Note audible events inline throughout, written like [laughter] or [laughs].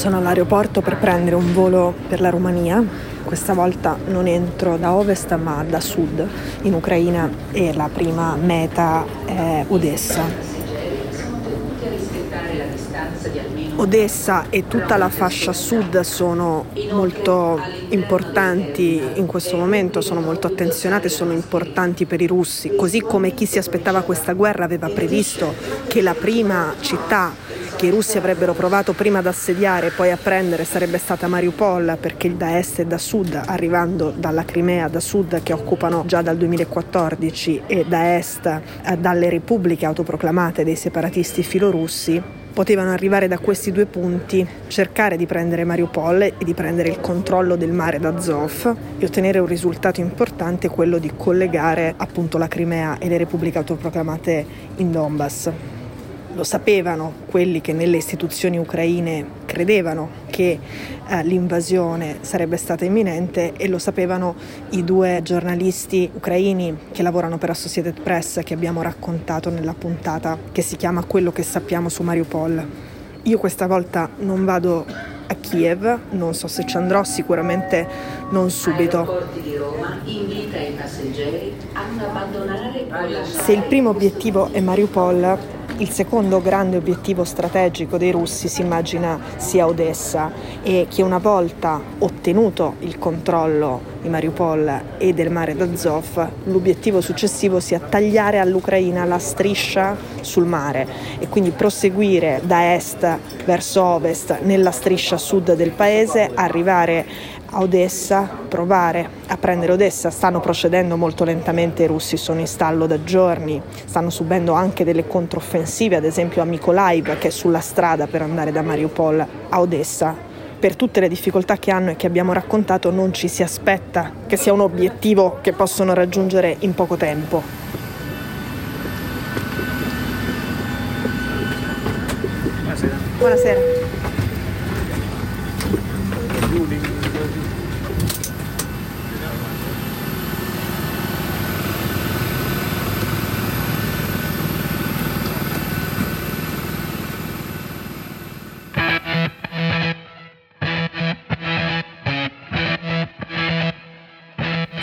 Sono all'aeroporto per prendere un volo per la Romania. Questa volta non entro da ovest ma da sud in Ucraina e la prima meta è Odessa. Odessa e tutta la fascia sud sono molto importanti in questo momento, sono molto attenzionate, sono importanti per i russi, così come chi si aspettava questa guerra aveva previsto che la prima città che i russi avrebbero provato prima ad assediare e poi a prendere sarebbe stata Mariupol perché da est e da sud, arrivando dalla Crimea da sud che occupano già dal 2014 e da est eh, dalle repubbliche autoproclamate dei separatisti filorussi, potevano arrivare da questi due punti, cercare di prendere Mariupol e di prendere il controllo del mare d'Azov e ottenere un risultato importante, quello di collegare appunto la Crimea e le repubbliche autoproclamate in Donbass. Lo sapevano quelli che nelle istituzioni ucraine credevano che eh, l'invasione sarebbe stata imminente e lo sapevano i due giornalisti ucraini che lavorano per Associated Press che abbiamo raccontato nella puntata che si chiama Quello che sappiamo su Mariupol. Io questa volta non vado a Kiev, non so se ci andrò, sicuramente non subito. Se il primo obiettivo è Mariupol, il secondo grande obiettivo strategico dei russi si immagina sia Odessa e che una volta ottenuto il controllo di Mariupol e del mare d'Azov, l'obiettivo successivo sia tagliare all'Ucraina la striscia sul mare e quindi proseguire da est verso ovest nella striscia sud del paese, arrivare a Odessa, provare a prendere Odessa. Stanno procedendo molto lentamente, i russi sono in stallo da giorni, stanno subendo anche delle controffensive, ad esempio a Mykolaiv che è sulla strada per andare da Mariupol a Odessa. Per tutte le difficoltà che hanno e che abbiamo raccontato non ci si aspetta che sia un obiettivo che possono raggiungere in poco tempo. Buonasera. Buonasera.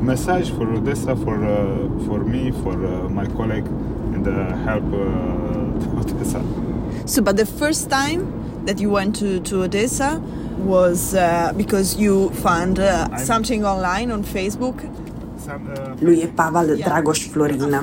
Message for Odessa, for, uh, for me, for uh, my colleague and uh, help uh, [laughs] Odessa. So, but the first time that you went to, to Odessa was uh, because you found uh, something online on Facebook? Uh, Lui è Pavel Dragos Florina.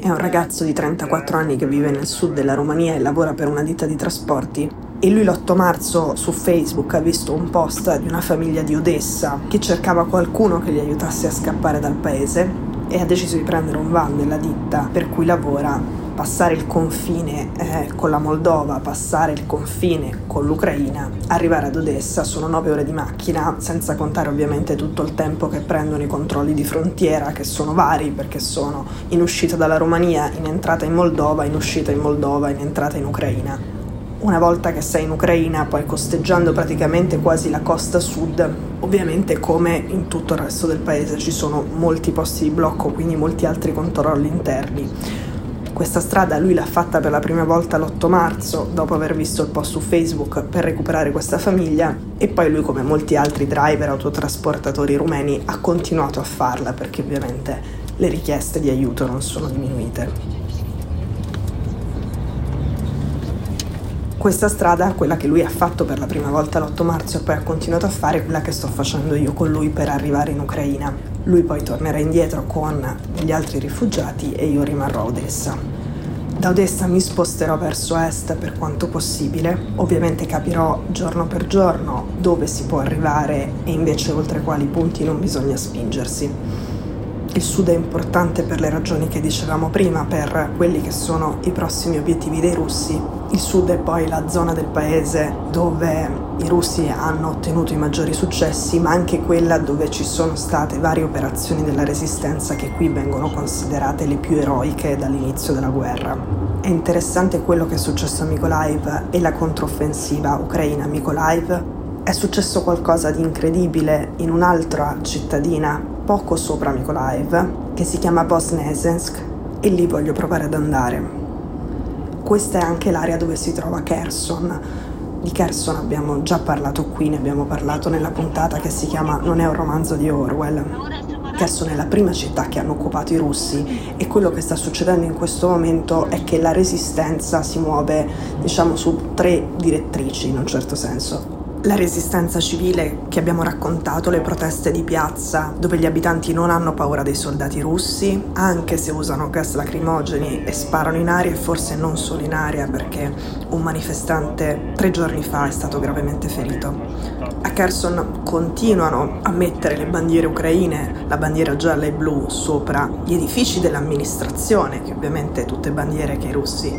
È un ragazzo di 34 anni che vive nel sud della Romania e lavora per una ditta di trasporti. E lui l'8 marzo su Facebook ha visto un post di una famiglia di Odessa che cercava qualcuno che li aiutasse a scappare dal paese e ha deciso di prendere un van della ditta per cui lavora, passare il confine eh, con la Moldova, passare il confine con l'Ucraina, arrivare ad Odessa, sono nove ore di macchina, senza contare ovviamente tutto il tempo che prendono i controlli di frontiera, che sono vari perché sono in uscita dalla Romania, in entrata in Moldova, in uscita in Moldova, in entrata in Ucraina una volta che sei in Ucraina, poi costeggiando praticamente quasi la costa sud, ovviamente come in tutto il resto del paese ci sono molti posti di blocco, quindi molti altri controlli interni. Questa strada lui l'ha fatta per la prima volta l'8 marzo, dopo aver visto il post su Facebook per recuperare questa famiglia, e poi lui, come molti altri driver autotrasportatori rumeni, ha continuato a farla perché ovviamente le richieste di aiuto non sono diminuite. Questa strada, quella che lui ha fatto per la prima volta l'8 marzo e poi ha continuato a fare, quella che sto facendo io con lui per arrivare in Ucraina. Lui poi tornerà indietro con gli altri rifugiati e io rimarrò a Odessa. Da Odessa mi sposterò verso est per quanto possibile, ovviamente capirò giorno per giorno dove si può arrivare e invece oltre quali punti non bisogna spingersi. Il sud è importante per le ragioni che dicevamo prima, per quelli che sono i prossimi obiettivi dei russi Il sud è poi la zona del paese dove i russi hanno ottenuto i maggiori successi, ma anche quella dove ci sono state varie operazioni della resistenza che qui vengono considerate le più eroiche dall'inizio della guerra. È interessante quello che è successo a Mykolaiv e la controffensiva ucraina a Mykolaiv. È successo qualcosa di incredibile in un'altra cittadina poco sopra Mykolaiv che si chiama Bosnesensk e lì voglio provare ad andare. Questa è anche l'area dove si trova Kherson. Di Kherson abbiamo già parlato qui, ne abbiamo parlato nella puntata che si chiama Non è un romanzo di Orwell. Kherson è la prima città che hanno occupato i russi e quello che sta succedendo in questo momento è che la resistenza si muove, diciamo, su tre direttrici in un certo senso la resistenza civile che abbiamo raccontato, le proteste di piazza dove gli abitanti non hanno paura dei soldati russi, anche se usano gas lacrimogeni e sparano in aria e forse non solo in aria perché un manifestante tre giorni fa è stato gravemente ferito. A Kherson continuano a mettere le bandiere ucraine, la bandiera gialla e blu, sopra gli edifici dell'amministrazione, che ovviamente tutte bandiere che i russi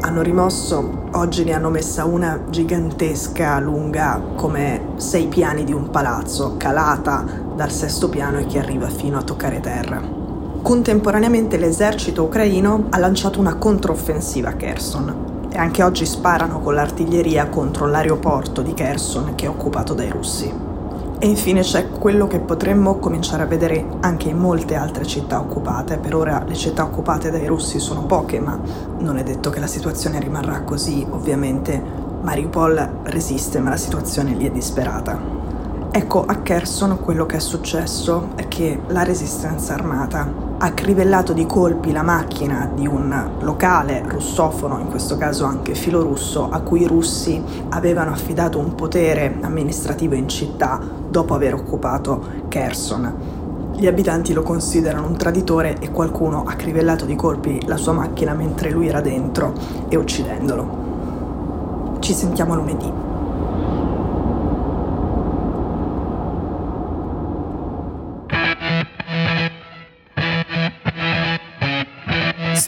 hanno rimosso, oggi ne hanno messa una gigantesca, lunga come sei piani di un palazzo, calata dal sesto piano e che arriva fino a toccare terra. Contemporaneamente l'esercito ucraino ha lanciato una controffensiva a Kherson e anche oggi sparano con l'artiglieria contro l'aeroporto di Kherson che è occupato dai russi. E infine c'è quello che potremmo cominciare a vedere anche in molte altre città occupate. Per ora le città occupate dai russi sono poche, ma non è detto che la situazione rimarrà così. Ovviamente Mariupol resiste, ma la situazione lì è disperata. Ecco, a Kherson quello che è successo è che la resistenza armata ha crivellato di colpi la macchina di un locale russofono, in questo caso anche filorusso, a cui i russi avevano affidato un potere amministrativo in città dopo aver occupato Kherson. Gli abitanti lo considerano un traditore e qualcuno ha crivellato di colpi la sua macchina mentre lui era dentro e uccidendolo. Ci sentiamo lunedì.